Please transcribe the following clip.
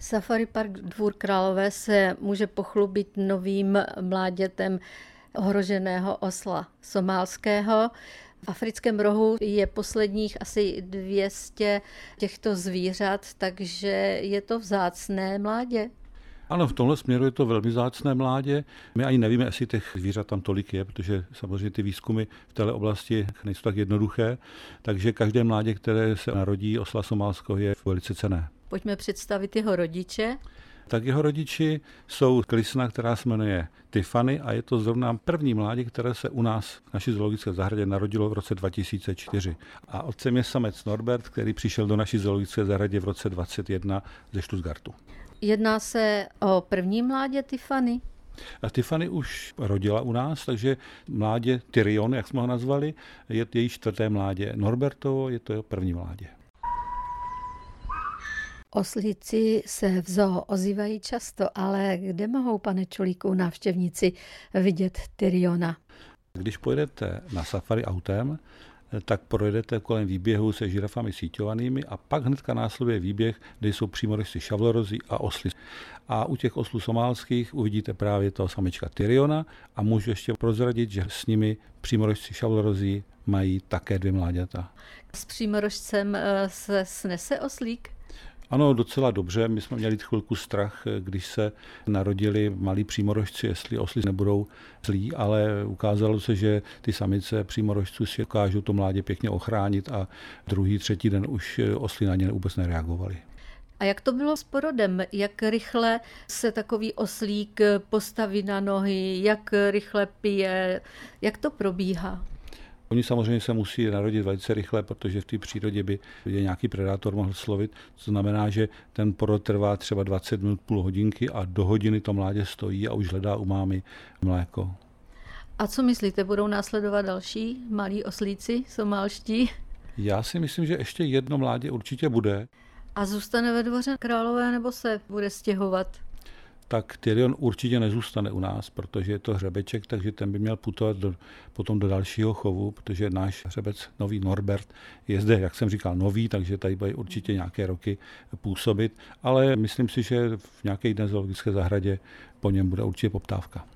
Safari Park Dvůr Králové se může pochlubit novým mládětem ohroženého osla somálského. V africkém rohu je posledních asi 200 těchto zvířat, takže je to vzácné mládě. Ano, v tomhle směru je to velmi zácné mládě. My ani nevíme, jestli těch zvířat tam tolik je, protože samozřejmě ty výzkumy v této oblasti nejsou tak jednoduché. Takže každé mládě, které se narodí osla somálského, je velice cené. Pojďme představit jeho rodiče. Tak jeho rodiči jsou klisna, která se jmenuje Tiffany a je to zrovna první mládě, které se u nás v naší zoologické zahradě narodilo v roce 2004. A otcem je samec Norbert, který přišel do naší zoologické zahradě v roce 2021 ze Stuttgartu. Jedná se o první mládě Tiffany? A Tiffany už rodila u nás, takže mládě Tyrion, jak jsme ho nazvali, je její čtvrté mládě. Norbertovo je to jeho první mládě. Oslíci se v zoo ozývají často, ale kde mohou, pane Čulíku, návštěvníci vidět Tyriona? Když pojedete na safari autem, tak projedete kolem výběhu se žirafami síťovanými a pak hnedka následuje výběh, kde jsou přímorožci šavlorozí a osly. A u těch oslů somálských uvidíte právě toho samička Tyriona a můžu ještě prozradit, že s nimi přímorožci šavlorozí mají také dvě mláďata. S přímorožcem eh, se snese oslík? Ano, docela dobře. My jsme měli chvilku strach, když se narodili malí přímorožci, jestli osly nebudou zlí, ale ukázalo se, že ty samice přímorožců si dokážou to mládě pěkně ochránit a druhý, třetí den už osly na ně vůbec nereagovaly. A jak to bylo s porodem? Jak rychle se takový oslík postaví na nohy? Jak rychle pije? Jak to probíhá? Oni samozřejmě se musí narodit velice rychle, protože v té přírodě by je nějaký predátor mohl slovit. To znamená, že ten porod trvá třeba 20 minut, půl hodinky a do hodiny to mládě stojí a už hledá u mámy mléko. A co myslíte, budou následovat další malí oslíci somálští? Já si myslím, že ještě jedno mládě určitě bude. A zůstane ve dvoře králové nebo se bude stěhovat? Tak Tyrion určitě nezůstane u nás, protože je to hřebeček, takže ten by měl putovat do, potom do dalšího chovu, protože náš hřebec nový Norbert je zde, jak jsem říkal, nový, takže tady bude určitě nějaké roky působit, ale myslím si, že v nějaké jiné zoologické zahradě po něm bude určitě poptávka.